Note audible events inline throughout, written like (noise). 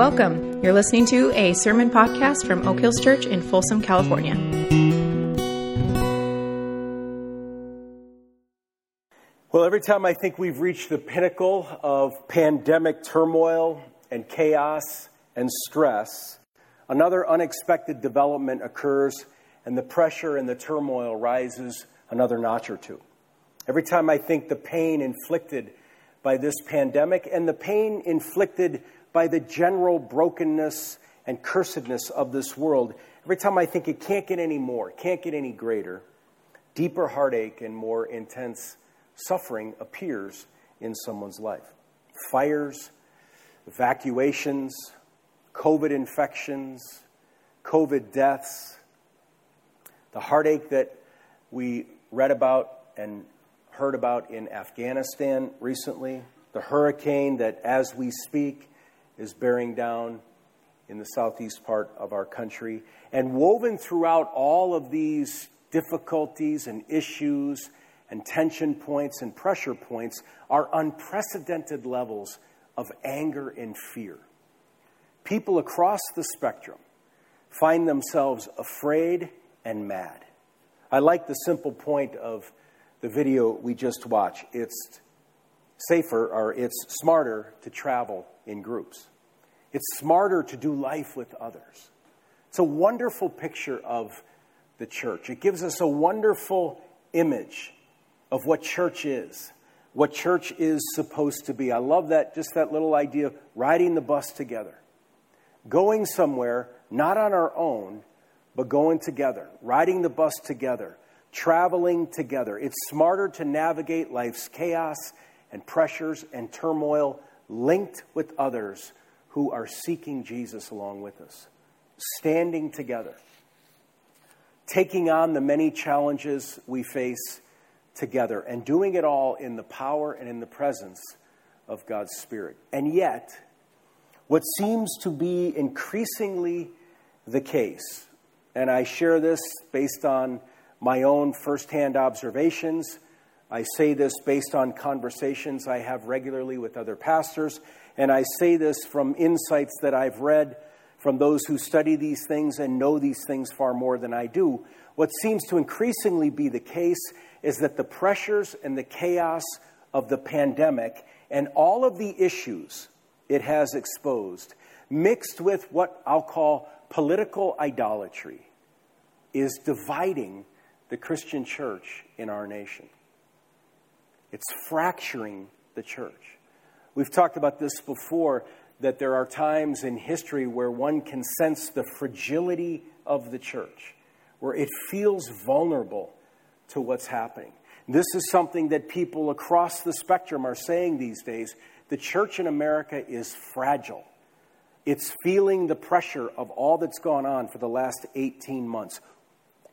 Welcome. You're listening to a sermon podcast from Oak Hills Church in Folsom, California. Well, every time I think we've reached the pinnacle of pandemic turmoil and chaos and stress, another unexpected development occurs and the pressure and the turmoil rises another notch or two. Every time I think the pain inflicted by this pandemic and the pain inflicted by the general brokenness and cursedness of this world, every time I think it can't get any more, can't get any greater, deeper heartache and more intense suffering appears in someone's life. Fires, evacuations, COVID infections, COVID deaths, the heartache that we read about and heard about in Afghanistan recently, the hurricane that, as we speak, is bearing down in the southeast part of our country. And woven throughout all of these difficulties and issues and tension points and pressure points are unprecedented levels of anger and fear. People across the spectrum find themselves afraid and mad. I like the simple point of the video we just watched. It's safer or it's smarter to travel in groups. It's smarter to do life with others. It's a wonderful picture of the church. It gives us a wonderful image of what church is, what church is supposed to be. I love that, just that little idea of riding the bus together, going somewhere, not on our own, but going together, riding the bus together, traveling together. It's smarter to navigate life's chaos and pressures and turmoil linked with others who are seeking Jesus along with us, standing together, taking on the many challenges we face together, and doing it all in the power and in the presence of God's Spirit. And yet, what seems to be increasingly the case, and I share this based on my own firsthand observations. I say this based on conversations I have regularly with other pastors and I say this from insights that I've read from those who study these things and know these things far more than I do. What seems to increasingly be the case is that the pressures and the chaos of the pandemic and all of the issues it has exposed, mixed with what I'll call political idolatry, is dividing the Christian church in our nation. It's fracturing the church. We've talked about this before that there are times in history where one can sense the fragility of the church, where it feels vulnerable to what's happening. This is something that people across the spectrum are saying these days. The church in America is fragile. It's feeling the pressure of all that's gone on for the last 18 months.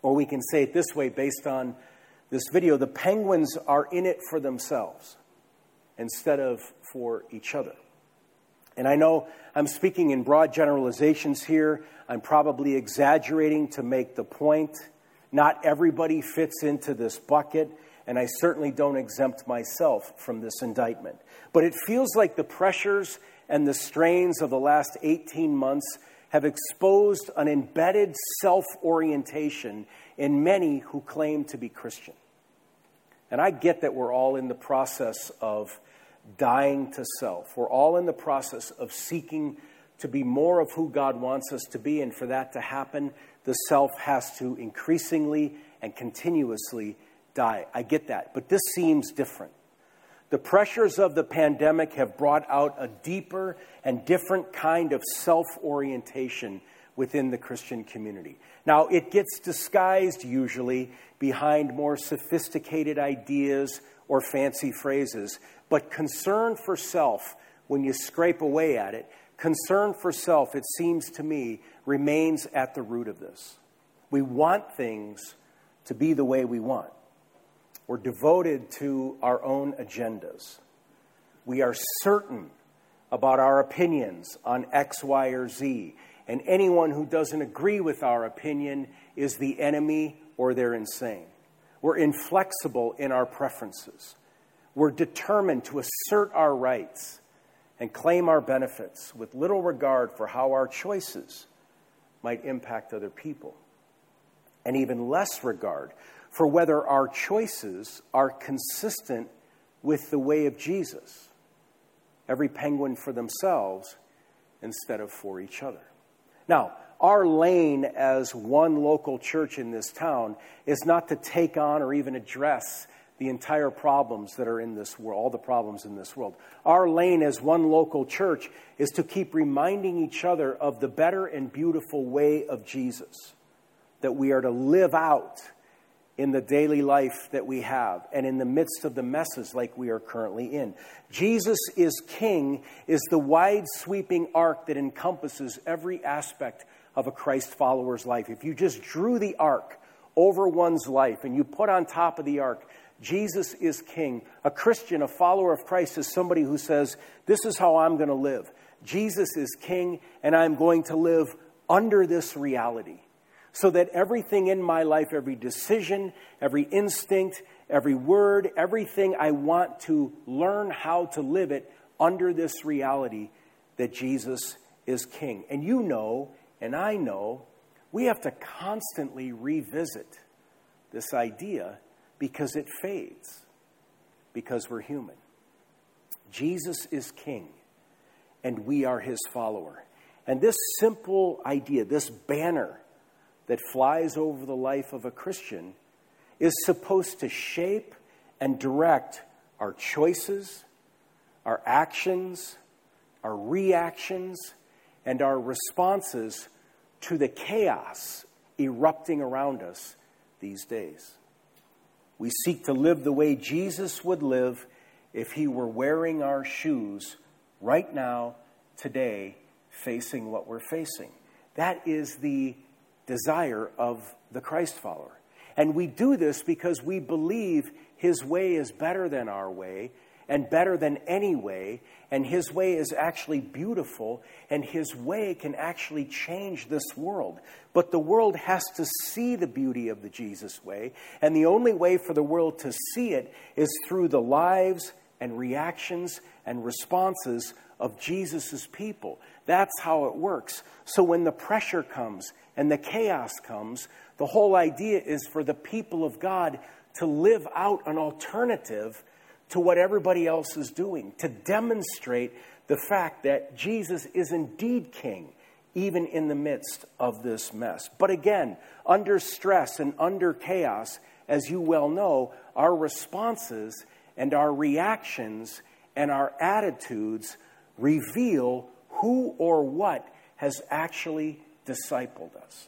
Or we can say it this way based on this video the penguins are in it for themselves instead of for each other. And I know I'm speaking in broad generalizations here. I'm probably exaggerating to make the point. Not everybody fits into this bucket, and I certainly don't exempt myself from this indictment. But it feels like the pressures and the strains of the last 18 months have exposed an embedded self orientation in many who claim to be Christian. And I get that we're all in the process of dying to self. We're all in the process of seeking to be more of who God wants us to be, and for that to happen, the self has to increasingly and continuously die. I get that, but this seems different. The pressures of the pandemic have brought out a deeper and different kind of self orientation within the Christian community. Now, it gets disguised usually behind more sophisticated ideas or fancy phrases, but concern for self, when you scrape away at it, concern for self, it seems to me, remains at the root of this. We want things to be the way we want. We're devoted to our own agendas. We are certain about our opinions on X, Y, or Z. And anyone who doesn't agree with our opinion is the enemy or they're insane. We're inflexible in our preferences. We're determined to assert our rights and claim our benefits with little regard for how our choices might impact other people, and even less regard for whether our choices are consistent with the way of Jesus. Every penguin for themselves instead of for each other. Now, our lane as one local church in this town is not to take on or even address the entire problems that are in this world, all the problems in this world. Our lane as one local church is to keep reminding each other of the better and beautiful way of Jesus that we are to live out in the daily life that we have and in the midst of the messes like we are currently in. Jesus is King is the wide sweeping arc that encompasses every aspect of a Christ follower's life. If you just drew the arc over one's life and you put on top of the arc Jesus is king. A Christian, a follower of Christ, is somebody who says, This is how I'm going to live. Jesus is king, and I'm going to live under this reality. So that everything in my life, every decision, every instinct, every word, everything, I want to learn how to live it under this reality that Jesus is king. And you know, and I know, we have to constantly revisit this idea because it fades, because we're human. Jesus is king, and we are his follower. And this simple idea, this banner that flies over the life of a Christian, is supposed to shape and direct our choices, our actions, our reactions, and our responses to the chaos erupting around us these days. We seek to live the way Jesus would live if he were wearing our shoes right now, today, facing what we're facing. That is the desire of the Christ follower. And we do this because we believe his way is better than our way and better than any way, and His way is actually beautiful, and His way can actually change this world. But the world has to see the beauty of the Jesus way, and the only way for the world to see it is through the lives and reactions and responses of Jesus' people. That's how it works. So when the pressure comes and the chaos comes, the whole idea is for the people of God to live out an alternative to what everybody else is doing, to demonstrate the fact that Jesus is indeed king, even in the midst of this mess. But again, under stress and under chaos, as you well know, our responses and our reactions and our attitudes reveal who or what has actually discipled us.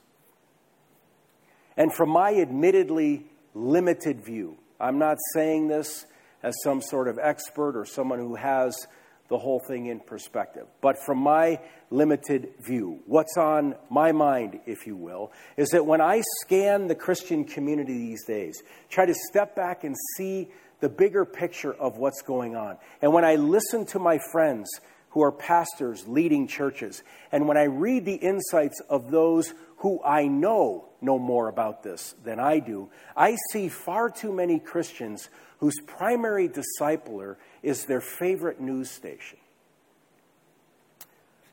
And from my admittedly limited view, I'm not saying this as some sort of expert or someone who has the whole thing in perspective. But from my limited view, what's on my mind, if you will, is that when I scan the Christian community these days, try to step back and see the bigger picture of what's going on. And when I listen to my friends who are pastors leading churches, and when I read the insights of those who I know know more about this than I do, I see far too many Christians whose primary discipler is their favorite news station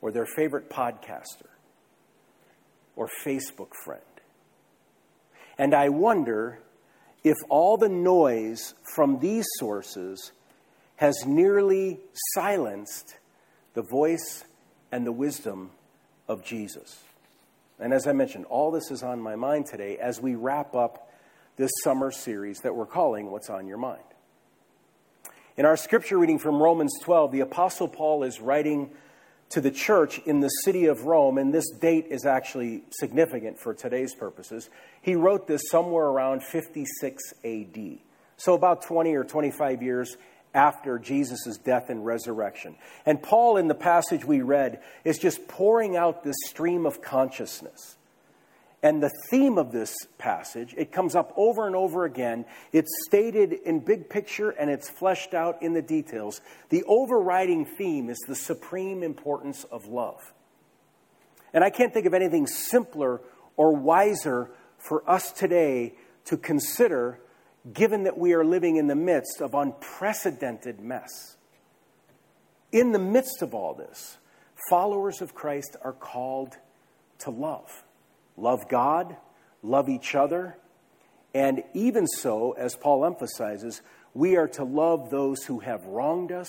or their favorite podcaster or Facebook friend. And I wonder if all the noise from these sources has nearly silenced the voice and the wisdom of Jesus. And as I mentioned, all this is on my mind today as we wrap up this summer series that we're calling What's on Your Mind. In our scripture reading from Romans 12, the Apostle Paul is writing to the church in the city of Rome, and this date is actually significant for today's purposes. He wrote this somewhere around 56 AD, so about 20 or 25 years after Jesus' death and resurrection. And Paul, in the passage we read, is just pouring out this stream of consciousness and the theme of this passage, it comes up over and over again. It's stated in big picture and it's fleshed out in the details. The overriding theme is the supreme importance of love. And I can't think of anything simpler or wiser for us today to consider, given that we are living in the midst of unprecedented mess. in the midst of all this, followers of Christ are called to love. Love God, love each other, and even so, as Paul emphasizes, we are to love those who have wronged us,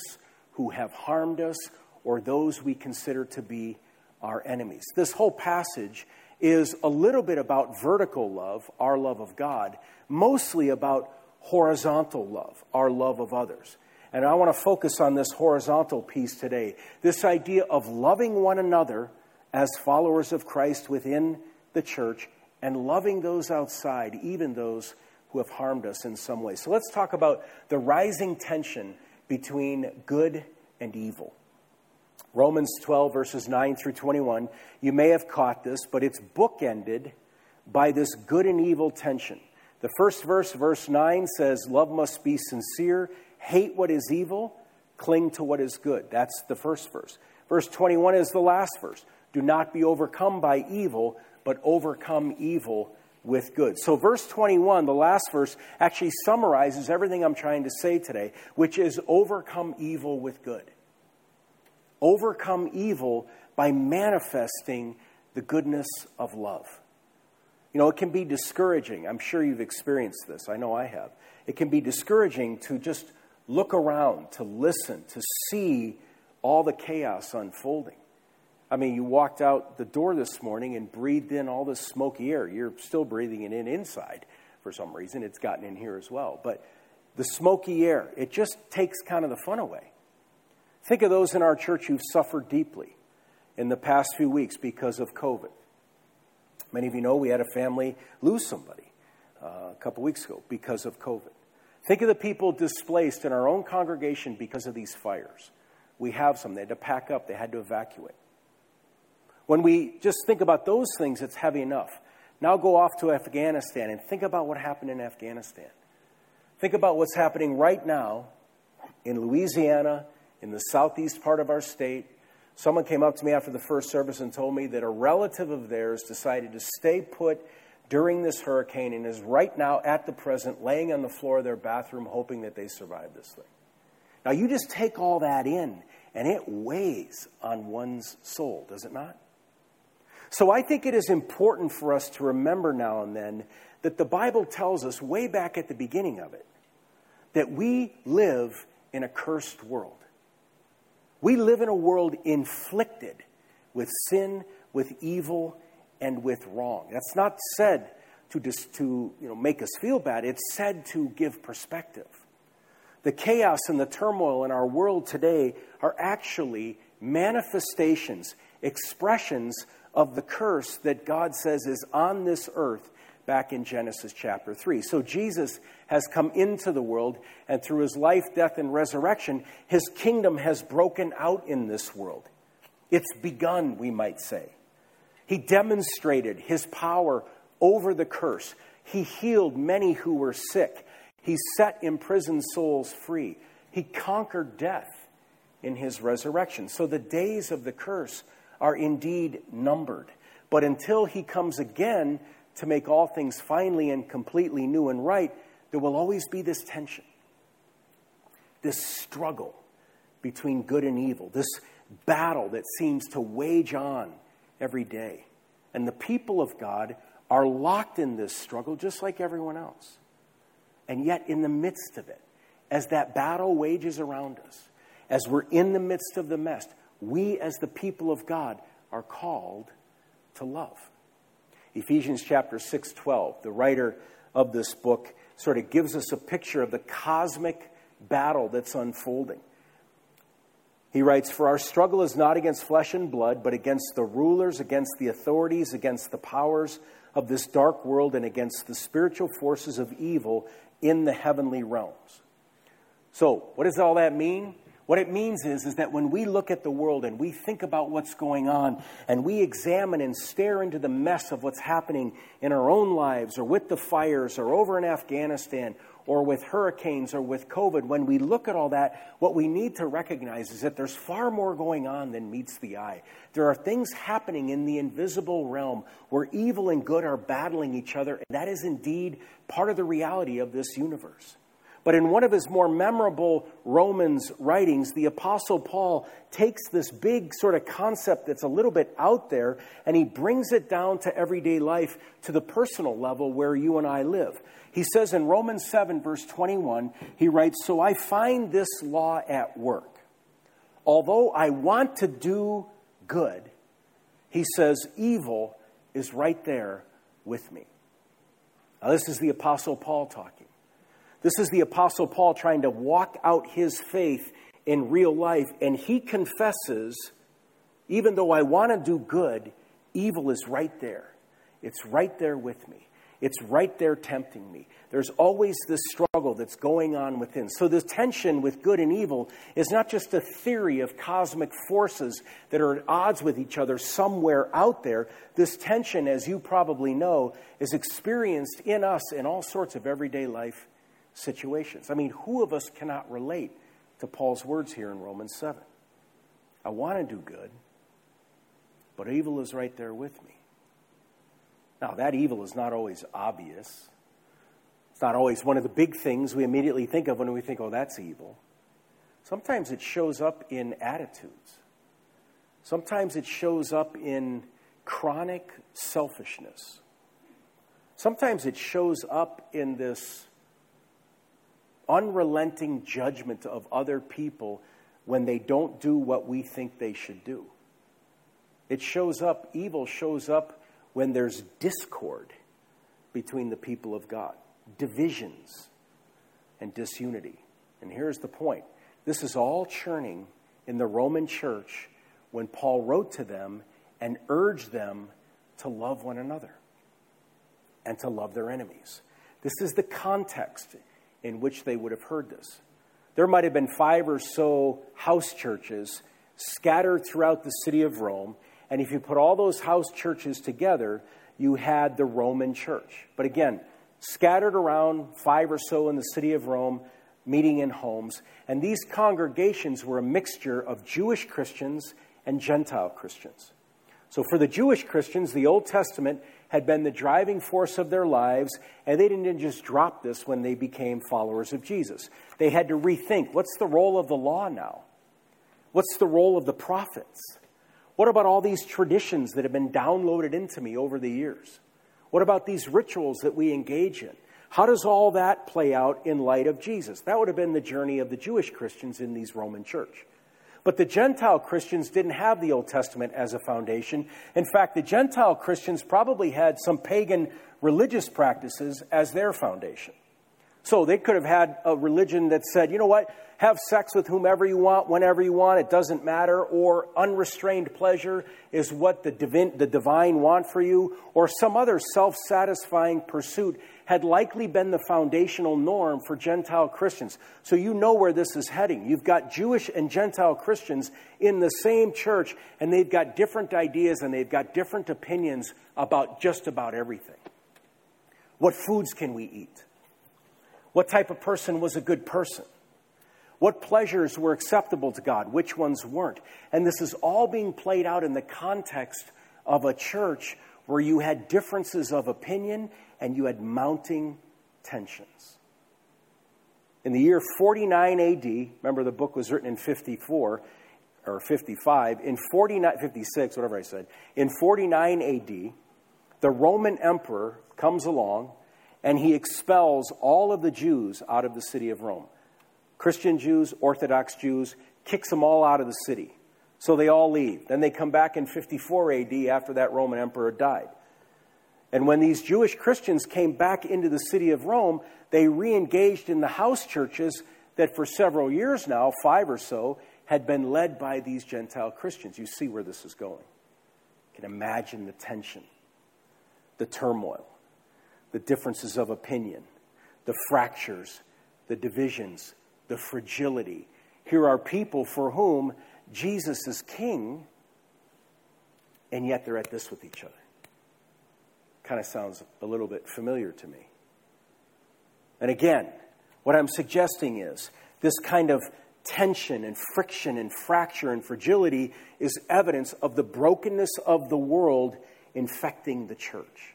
who have harmed us, or those we consider to be our enemies. This whole passage is a little bit about vertical love, our love of God, mostly about horizontal love, our love of others. And I want to focus on this horizontal piece today this idea of loving one another as followers of Christ within the church and loving those outside, even those who have harmed us in some way. So let's talk about the rising tension between good and evil. Romans 12, verses 9 through 21. You may have caught this, but it's bookended by this good and evil tension. The first verse, verse 9, says, Love must be sincere, hate what is evil, cling to what is good. That's the first verse. Verse 21 is the last verse. Do not be overcome by evil, but overcome evil with good. So, verse 21, the last verse, actually summarizes everything I'm trying to say today, which is overcome evil with good. Overcome evil by manifesting the goodness of love. You know, it can be discouraging. I'm sure you've experienced this. I know I have. It can be discouraging to just look around, to listen, to see all the chaos unfolding. I mean, you walked out the door this morning and breathed in all this smoky air. You're still breathing it in inside for some reason. It's gotten in here as well. But the smoky air, it just takes kind of the fun away. Think of those in our church who've suffered deeply in the past few weeks because of COVID. Many of you know we had a family lose somebody uh, a couple weeks ago because of COVID. Think of the people displaced in our own congregation because of these fires. We have some. They had to pack up, they had to evacuate. When we just think about those things, it's heavy enough. Now go off to Afghanistan and think about what happened in Afghanistan. Think about what's happening right now in Louisiana, in the southeast part of our state. Someone came up to me after the first service and told me that a relative of theirs decided to stay put during this hurricane and is right now, at the present, laying on the floor of their bathroom hoping that they survive this thing. Now, you just take all that in, and it weighs on one's soul, does it not? So I think it is important for us to remember now and then that the Bible tells us, way back at the beginning of it, that we live in a cursed world. We live in a world inflicted with sin, with evil, and with wrong. That's not said to, just, to you know, make us feel bad, it's said to give perspective. The chaos and the turmoil in our world today are actually manifestations, expressions of the curse that God says is on this earth back in Genesis chapter 3. So Jesus has come into the world, and through his life, death, and resurrection, his kingdom has broken out in this world. It's begun, we might say. He demonstrated his power over the curse. He healed many who were sick. He set imprisoned souls free. He conquered death in his resurrection. So the days of the curse are indeed numbered. But until he comes again to make all things finally and completely new and right, there will always be this tension, this struggle between good and evil, this battle that seems to wage on every day. And the people of God are locked in this struggle just like everyone else. And yet, in the midst of it, as that battle wages around us, as we're in the midst of the mess, we as the people of God are called to love. Ephesians chapter 6:12, the writer of this book sort of gives us a picture of the cosmic battle that's unfolding. He writes, For our struggle is not against flesh and blood, but against the rulers, against the authorities, against the powers of this dark world, and against the spiritual forces of evil in the heavenly realms. So, what does all that mean? What it means is, is that when we look at the world and we think about what's going on and we examine and stare into the mess of what's happening in our own lives or with the fires or over in Afghanistan or with hurricanes or with COVID, when we look at all that, what we need to recognize is that there's far more going on than meets the eye. There are things happening in the invisible realm where evil and good are battling each other, and that is indeed part of the reality of this universe. But in one of his more memorable Romans writings, the Apostle Paul takes this big sort of concept that's a little bit out there and he brings it down to everyday life to the personal level where you and I live. He says in Romans 7, verse 21, he writes, So I find this law at work. Although I want to do good, he says, evil is right there with me. Now, this is the Apostle Paul talking. This is the Apostle Paul trying to walk out his faith in real life, and he confesses, even though I want to do good, evil is right there. It's right there with me. It's right there tempting me. There's always this struggle that's going on within. So, this tension with good and evil is not just a theory of cosmic forces that are at odds with each other somewhere out there. This tension, as you probably know, is experienced in us in all sorts of everyday life situations. I mean, who of us cannot relate to Paul's words here in Romans 7? I want to do good, but evil is right there with me. Now, that evil is not always obvious. It's not always one of the big things we immediately think of when we think, oh, that's evil. Sometimes it shows up in attitudes. Sometimes it shows up in chronic selfishness. Sometimes it shows up in this unrelenting judgment of other people when they don't do what we think they should do. It shows up, evil shows up when there's discord between the people of God, divisions and disunity. And here's the point this is all churning in the Roman church when Paul wrote to them and urged them to love one another and to love their enemies. This is the context in which they would have heard this. There might have been five or so house churches scattered throughout the city of Rome, and if you put all those house churches together, you had the Roman church. But again, scattered around five or so in the city of Rome, meeting in homes, and these congregations were a mixture of Jewish Christians and Gentile Christians. So for the Jewish Christians, the Old Testament had been the driving force of their lives, and they didn't just drop this when they became followers of Jesus. They had to rethink what's the role of the law now? What's the role of the prophets? What about all these traditions that have been downloaded into me over the years? What about these rituals that we engage in? How does all that play out in light of Jesus? That would have been the journey of the Jewish Christians in these Roman church. But the Gentile Christians didn't have the Old Testament as a foundation. In fact, the Gentile Christians probably had some pagan religious practices as their foundation. So they could have had a religion that said, you know what, have sex with whomever you want, whenever you want, it doesn't matter, or unrestrained pleasure is what the divine, the divine want for you, or some other self satisfying pursuit had likely been the foundational norm for Gentile Christians. So you know where this is heading. You've got Jewish and Gentile Christians in the same church, and they've got different ideas and they've got different opinions about just about everything. What foods can we eat? What type of person was a good person? What pleasures were acceptable to God? Which ones weren't? And this is all being played out in the context of a church where you had differences of opinion and you had mounting tensions. In the year 49 AD, remember the book was written in 54 or 55, in 49, 56, whatever I said, in 49 AD, the Roman emperor comes along and he expels all of the Jews out of the city of Rome. Christian Jews, Orthodox Jews, kicks them all out of the city. So they all leave. Then they come back in 54 AD after that Roman emperor died. And when these Jewish Christians came back into the city of Rome, they re engaged in the house churches that for several years now, five or so, had been led by these Gentile Christians. You see where this is going. You can imagine the tension, the turmoil, the differences of opinion, the fractures, the divisions, the fragility. Here are people for whom Jesus is king, and yet they're at this with each other. Kind of sounds a little bit familiar to me. And again, what I'm suggesting is this kind of tension and friction and fracture and fragility is evidence of the brokenness of the world infecting the church.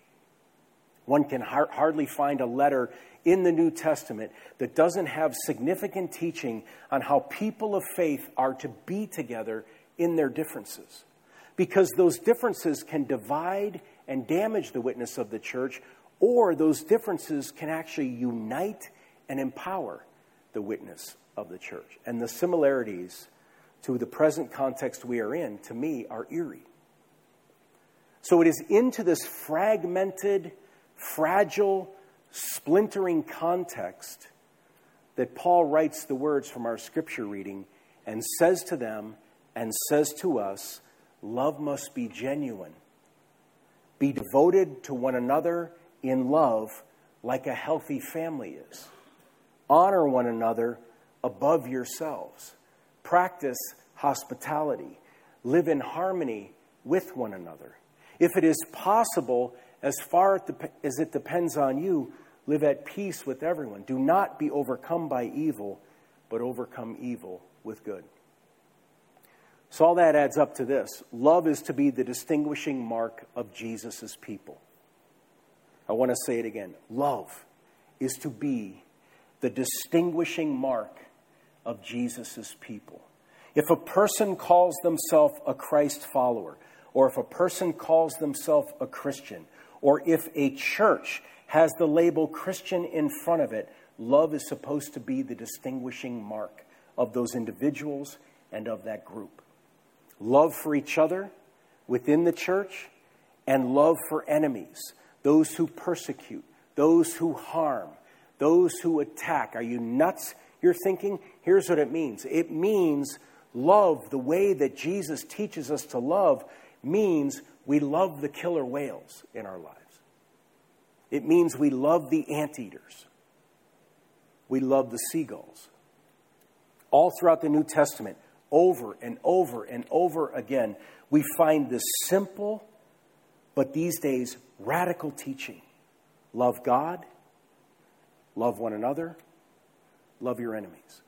One can har- hardly find a letter in the New Testament that doesn't have significant teaching on how people of faith are to be together in their differences. Because those differences can divide and damage the witness of the church, or those differences can actually unite and empower the witness of the church. And the similarities to the present context we are in, to me, are eerie. So it is into this fragmented, fragile, splintering context that Paul writes the words from our scripture reading and says to them and says to us love must be genuine. Be devoted to one another in love like a healthy family is. Honor one another above yourselves. Practice hospitality. Live in harmony with one another. If it is possible, as far as it depends on you, live at peace with everyone. Do not be overcome by evil, but overcome evil with good. So, all that adds up to this love is to be the distinguishing mark of Jesus' people. I want to say it again. Love is to be the distinguishing mark of Jesus' people. If a person calls themselves a Christ follower, or if a person calls themselves a Christian, or if a church has the label Christian in front of it, love is supposed to be the distinguishing mark of those individuals and of that group. Love for each other within the church, and love for enemies, those who persecute, those who harm, those who attack. Are you nuts? You're thinking? Here's what it means it means love the way that Jesus teaches us to love means we love the killer whales in our lives. It means we love the anteaters. We love the seagulls. All throughout the New Testament, over and over and over again, we find this simple, but these days radical teaching love God, love one another, love your enemies.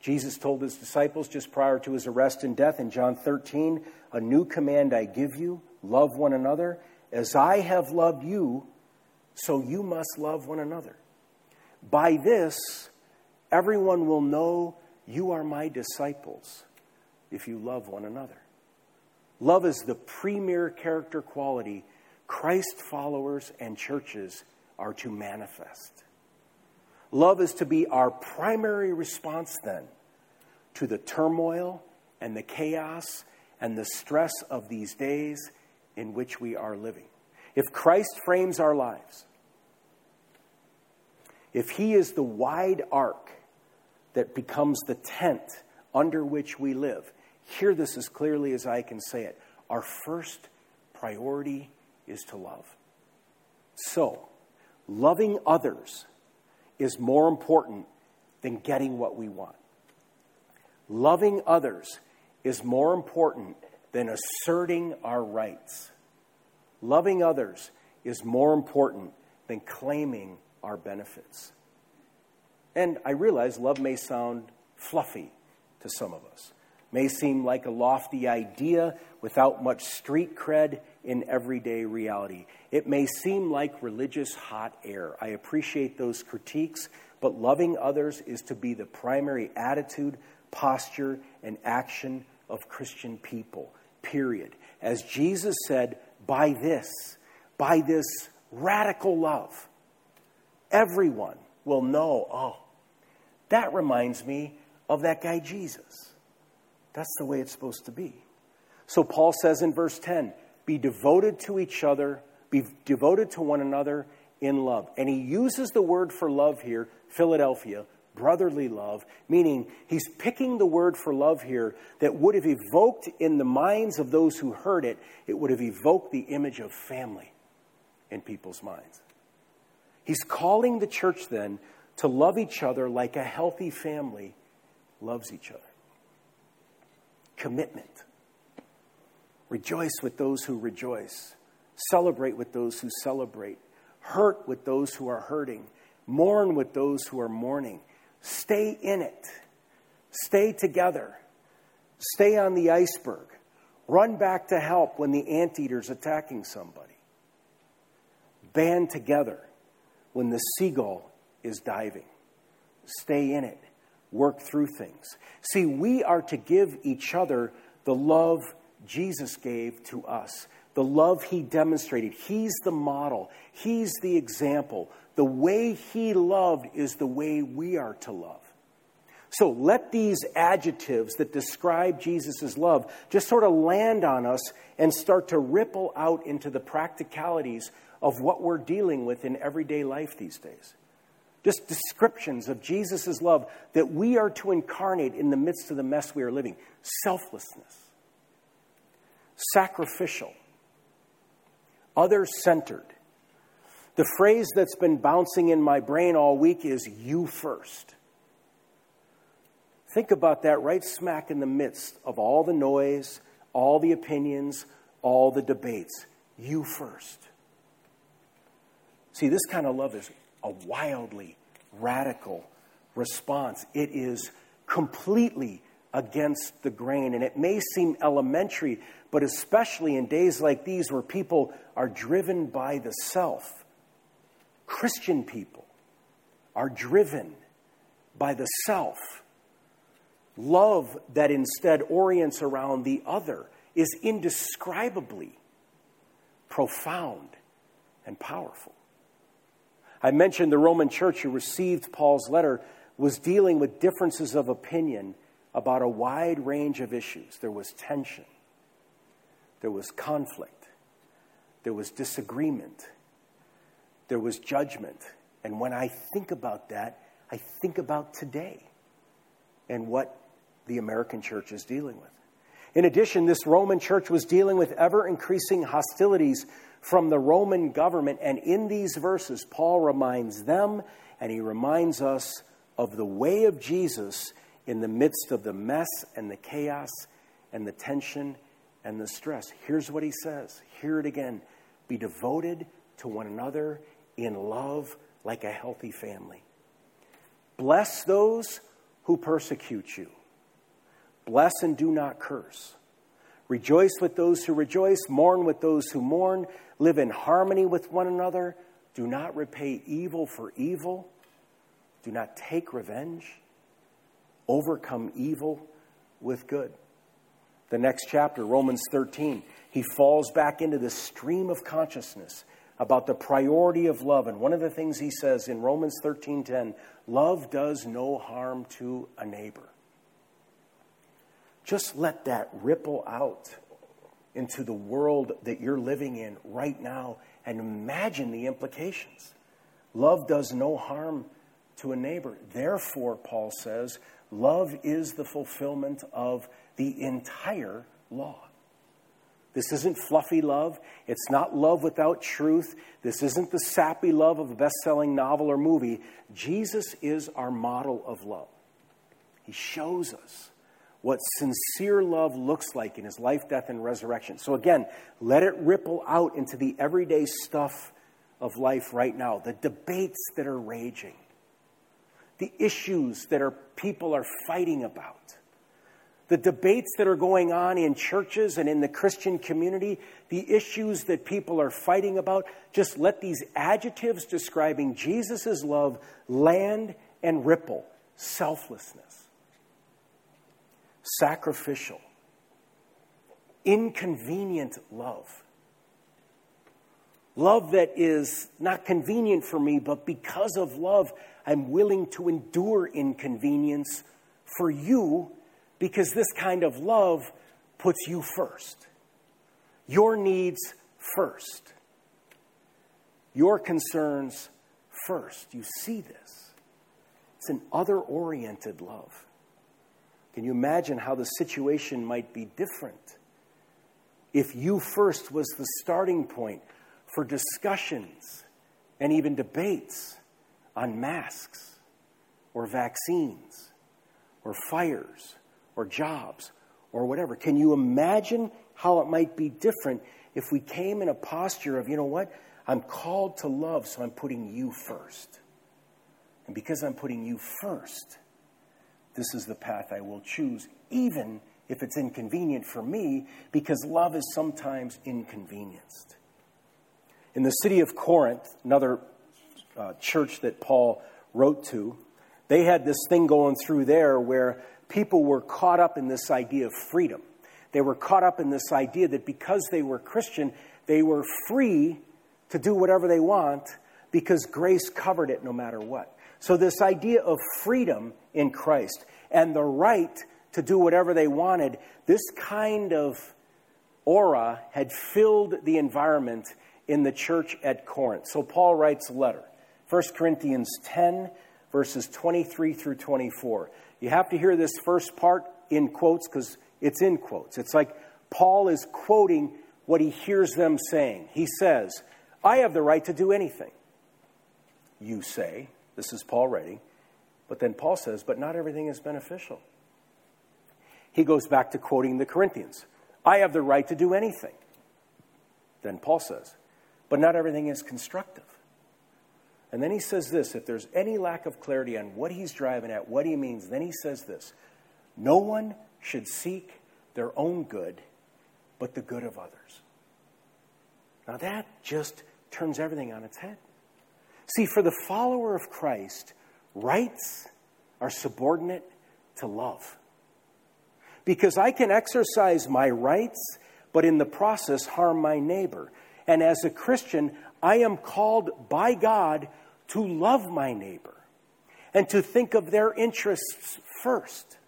Jesus told his disciples just prior to his arrest and death in John 13 A new command I give you love one another. As I have loved you, so you must love one another. By this, everyone will know you are my disciples if you love one another. Love is the premier character quality Christ followers and churches are to manifest. Love is to be our primary response then to the turmoil and the chaos and the stress of these days in which we are living. If Christ frames our lives, if He is the wide arc that becomes the tent under which we live, hear this as clearly as I can say it. Our first priority is to love. So, loving others is more important than getting what we want. Loving others is more important than asserting our rights. Loving others is more important than claiming our benefits. And I realize love may sound fluffy to some of us, may seem like a lofty idea without much street cred in everyday reality. It may seem like religious hot air. I appreciate those critiques, but loving others is to be the primary attitude, posture, and action of Christian people, period. As Jesus said, by this, by this radical love, everyone will know, oh, that reminds me of that guy Jesus. That's the way it's supposed to be. So Paul says in verse 10 be devoted to each other, be devoted to one another in love. And he uses the word for love here, Philadelphia, brotherly love, meaning he's picking the word for love here that would have evoked in the minds of those who heard it, it would have evoked the image of family in people's minds. He's calling the church then to love each other like a healthy family loves each other. Commitment. Rejoice with those who rejoice. Celebrate with those who celebrate. Hurt with those who are hurting. Mourn with those who are mourning. Stay in it. Stay together. Stay on the iceberg. Run back to help when the anteater's attacking somebody. Band together when the seagull is diving. Stay in it, work through things. See, we are to give each other the love Jesus gave to us, the love he demonstrated. He's the model, he's the example. The way he loved is the way we are to love. So let these adjectives that describe Jesus' love just sort of land on us and start to ripple out into the practicalities of what we're dealing with in everyday life these days. Just descriptions of Jesus' love that we are to incarnate in the midst of the mess we are living selflessness, sacrificial, other centered. The phrase that's been bouncing in my brain all week is you first. Think about that right smack in the midst of all the noise, all the opinions, all the debates. You first. See, this kind of love is a wildly radical response. It is completely against the grain. And it may seem elementary, but especially in days like these where people are driven by the self, Christian people are driven by the self Love that instead orients around the other is indescribably profound and powerful. I mentioned the Roman church who received Paul's letter was dealing with differences of opinion about a wide range of issues. There was tension, there was conflict, there was disagreement, there was judgment. And when I think about that, I think about today and what the American church is dealing with. In addition, this Roman church was dealing with ever increasing hostilities from the Roman government. And in these verses, Paul reminds them and he reminds us of the way of Jesus in the midst of the mess and the chaos and the tension and the stress. Here's what he says hear it again be devoted to one another in love like a healthy family. Bless those who persecute you. Bless and do not curse. Rejoice with those who rejoice, mourn with those who mourn, live in harmony with one another. Do not repay evil for evil. Do not take revenge. Overcome evil with good. The next chapter, Romans 13, he falls back into the stream of consciousness about the priority of love. And one of the things he says in Romans 13:10, love does no harm to a neighbor. Just let that ripple out into the world that you're living in right now and imagine the implications. Love does no harm to a neighbor. Therefore, Paul says, love is the fulfillment of the entire law. This isn't fluffy love. It's not love without truth. This isn't the sappy love of a best selling novel or movie. Jesus is our model of love. He shows us what sincere love looks like in his life, death, and resurrection. So, again, let it ripple out into the everyday stuff of life right now. The debates that are raging, the issues that are, people are fighting about. The debates that are going on in churches and in the Christian community, the issues that people are fighting about, just let these adjectives describing Jesus' love land and ripple. Selflessness sacrificial, inconvenient love. Love that is not convenient for me, but because of love, I'm willing to endure inconvenience for you because this kind of love puts you first. Your needs first. Your concerns first. You see this. It's an other oriented love. Can you imagine how the situation might be different if you first was the starting point for discussions and even debates on masks or vaccines or fires or jobs or whatever? Can you imagine how it might be different if we came in a posture of, you know what? I'm called to love, so I'm putting you first. And because I'm putting you first, this is the path I will choose, even if it's inconvenient for me, because love is sometimes inconvenienced. In the city of Corinth, another uh, church that Paul wrote to, they had this thing going through there where people were caught up in this idea of freedom. They were caught up in this idea that because they were Christian, they were free to do whatever they want because grace covered it no matter what. So, this idea of freedom in Christ and the right to do whatever they wanted, this kind of aura had filled the environment in the church at Corinth. So, Paul writes a letter, 1 Corinthians 10, verses 23 through 24. You have to hear this first part in quotes because it's in quotes. It's like Paul is quoting what he hears them saying. He says, I have the right to do anything. You say, this is Paul writing. But then Paul says, but not everything is beneficial. He goes back to quoting the Corinthians I have the right to do anything. Then Paul says, but not everything is constructive. And then he says this if there's any lack of clarity on what he's driving at, what he means, then he says this No one should seek their own good, but the good of others. Now that just turns everything on its head. See, for the follower of Christ, rights are subordinate to love. Because I can exercise my rights, but in the process harm my neighbor. And as a Christian, I am called by God to love my neighbor and to think of their interests first,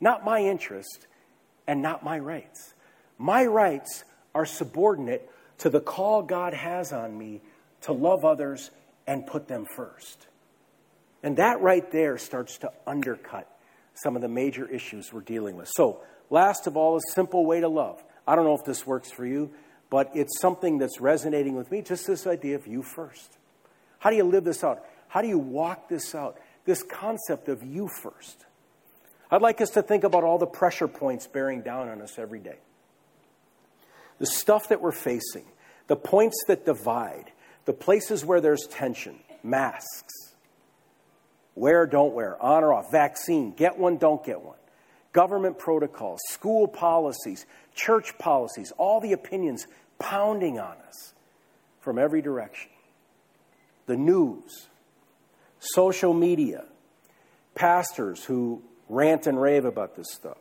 not my interest and not my rights. My rights are subordinate to the call God has on me to love others and put them first. And that right there starts to undercut some of the major issues we're dealing with. So, last of all, a simple way to love. I don't know if this works for you, but it's something that's resonating with me just this idea of you first. How do you live this out? How do you walk this out? This concept of you first. I'd like us to think about all the pressure points bearing down on us every day. The stuff that we're facing, the points that divide, the places where there's tension, masks, wear, don't wear, on or off, vaccine, get one, don't get one, government protocols, school policies, church policies, all the opinions pounding on us from every direction. The news, social media, pastors who rant and rave about this stuff,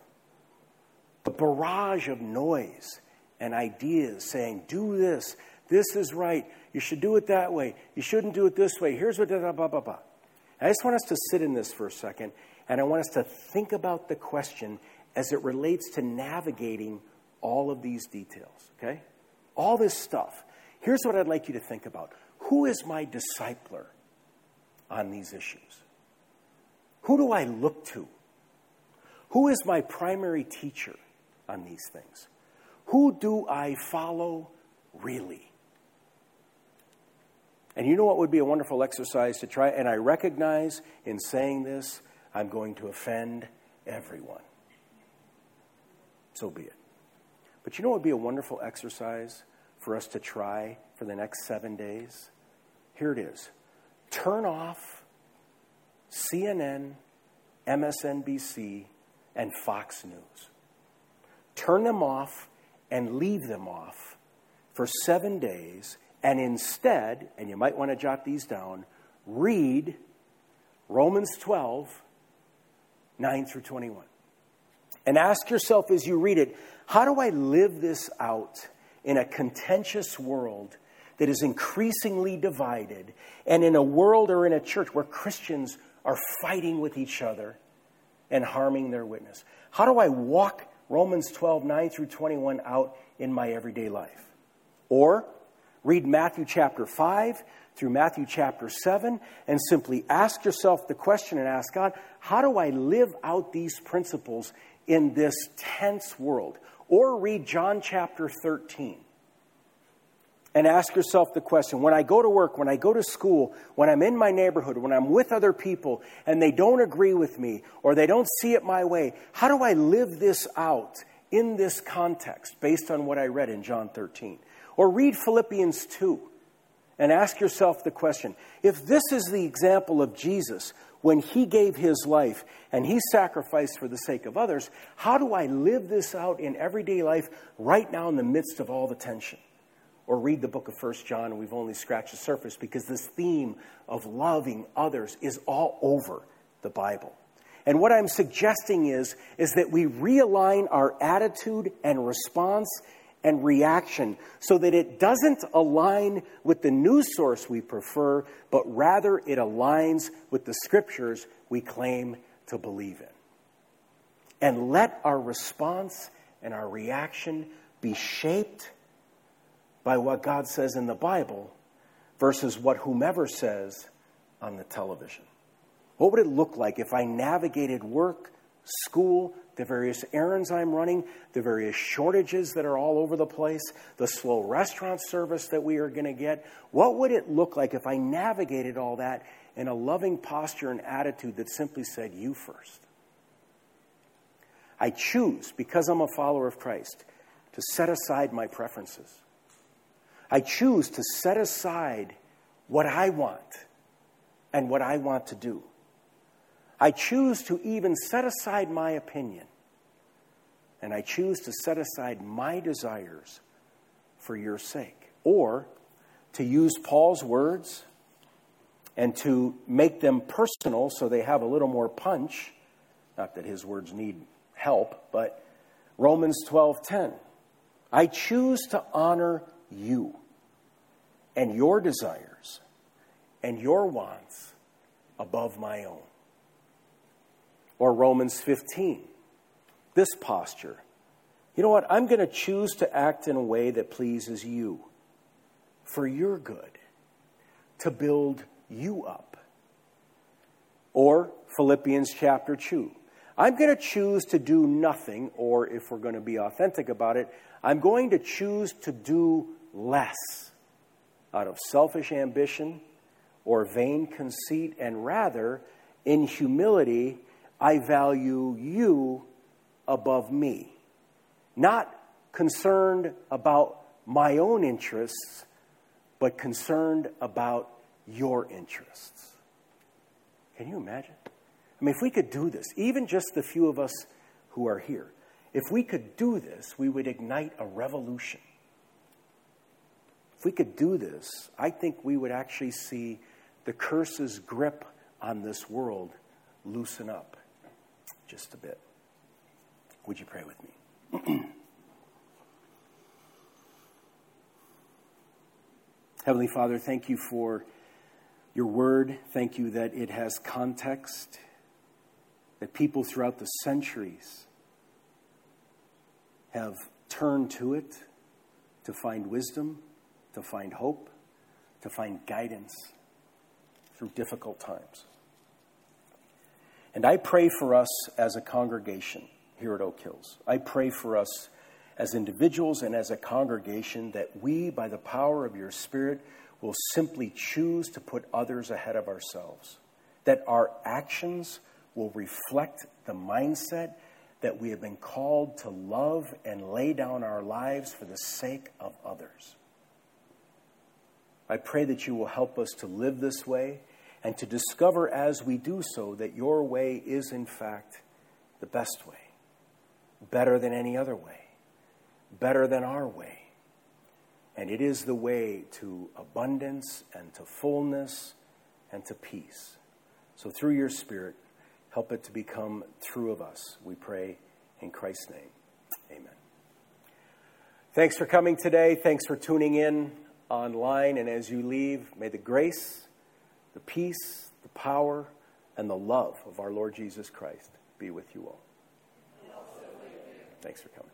the barrage of noise and ideas saying, do this, this is right, you should do it that way, you shouldn't do it this way, here's what, blah, blah, blah, blah. I just want us to sit in this for a second, and I want us to think about the question as it relates to navigating all of these details, okay? All this stuff. Here's what I'd like you to think about Who is my discipler on these issues? Who do I look to? Who is my primary teacher on these things? Who do I follow really? And you know what would be a wonderful exercise to try? And I recognize in saying this, I'm going to offend everyone. So be it. But you know what would be a wonderful exercise for us to try for the next seven days? Here it is turn off CNN, MSNBC, and Fox News. Turn them off and leave them off for seven days, and instead, and you might want to jot these down, read Romans 12, 9 through 21. And ask yourself as you read it, how do I live this out in a contentious world that is increasingly divided, and in a world or in a church where Christians are fighting with each other and harming their witness? How do I walk Romans 12, 9 through 21 out in my everyday life? Or read Matthew chapter 5 through Matthew chapter 7 and simply ask yourself the question and ask God, how do I live out these principles in this tense world? Or read John chapter 13 and ask yourself the question when I go to work, when I go to school, when I'm in my neighborhood, when I'm with other people and they don't agree with me or they don't see it my way, how do I live this out in this context based on what I read in John 13? Or read Philippians 2 and ask yourself the question if this is the example of Jesus when he gave his life and he sacrificed for the sake of others, how do I live this out in everyday life right now in the midst of all the tension? or read the book of First John, and we've only scratched the surface because this theme of loving others is all over the Bible. And what I'm suggesting is, is that we realign our attitude and response and reaction so that it doesn't align with the news source we prefer, but rather it aligns with the scriptures we claim to believe in. And let our response and our reaction be shaped by what God says in the Bible versus what whomever says on the television. What would it look like if I navigated work, school, the various errands I'm running, the various shortages that are all over the place, the slow restaurant service that we are going to get? What would it look like if I navigated all that in a loving posture and attitude that simply said, You first? I choose, because I'm a follower of Christ, to set aside my preferences. I choose to set aside what I want and what I want to do. I choose to even set aside my opinion. And I choose to set aside my desires for your sake. Or to use Paul's words and to make them personal so they have a little more punch. Not that his words need help, but Romans 12:10. I choose to honor you and your desires and your wants above my own. Or Romans 15, this posture. You know what? I'm going to choose to act in a way that pleases you for your good, to build you up. Or Philippians chapter 2. I'm going to choose to do nothing, or if we're going to be authentic about it, I'm going to choose to do less out of selfish ambition or vain conceit, and rather, in humility, I value you above me. Not concerned about my own interests, but concerned about your interests. Can you imagine? I mean, if we could do this, even just the few of us who are here, if we could do this, we would ignite a revolution. If we could do this, I think we would actually see the curse's grip on this world loosen up just a bit. Would you pray with me? (clears throat) Heavenly Father, thank you for your word. Thank you that it has context, that people throughout the centuries have turned to it to find wisdom, to find hope, to find guidance through difficult times. And I pray for us as a congregation here at Oak Hills. I pray for us as individuals and as a congregation that we, by the power of your Spirit, will simply choose to put others ahead of ourselves. That our actions will reflect the mindset that we have been called to love and lay down our lives for the sake of others. I pray that you will help us to live this way and to discover as we do so that your way is, in fact, the best way, better than any other way, better than our way. And it is the way to abundance and to fullness and to peace. So, through your Spirit, help it to become true of us. We pray in Christ's name. Amen. Thanks for coming today. Thanks for tuning in online. And as you leave, may the grace the peace, the power, and the love of our Lord Jesus Christ be with you all. Thanks for coming.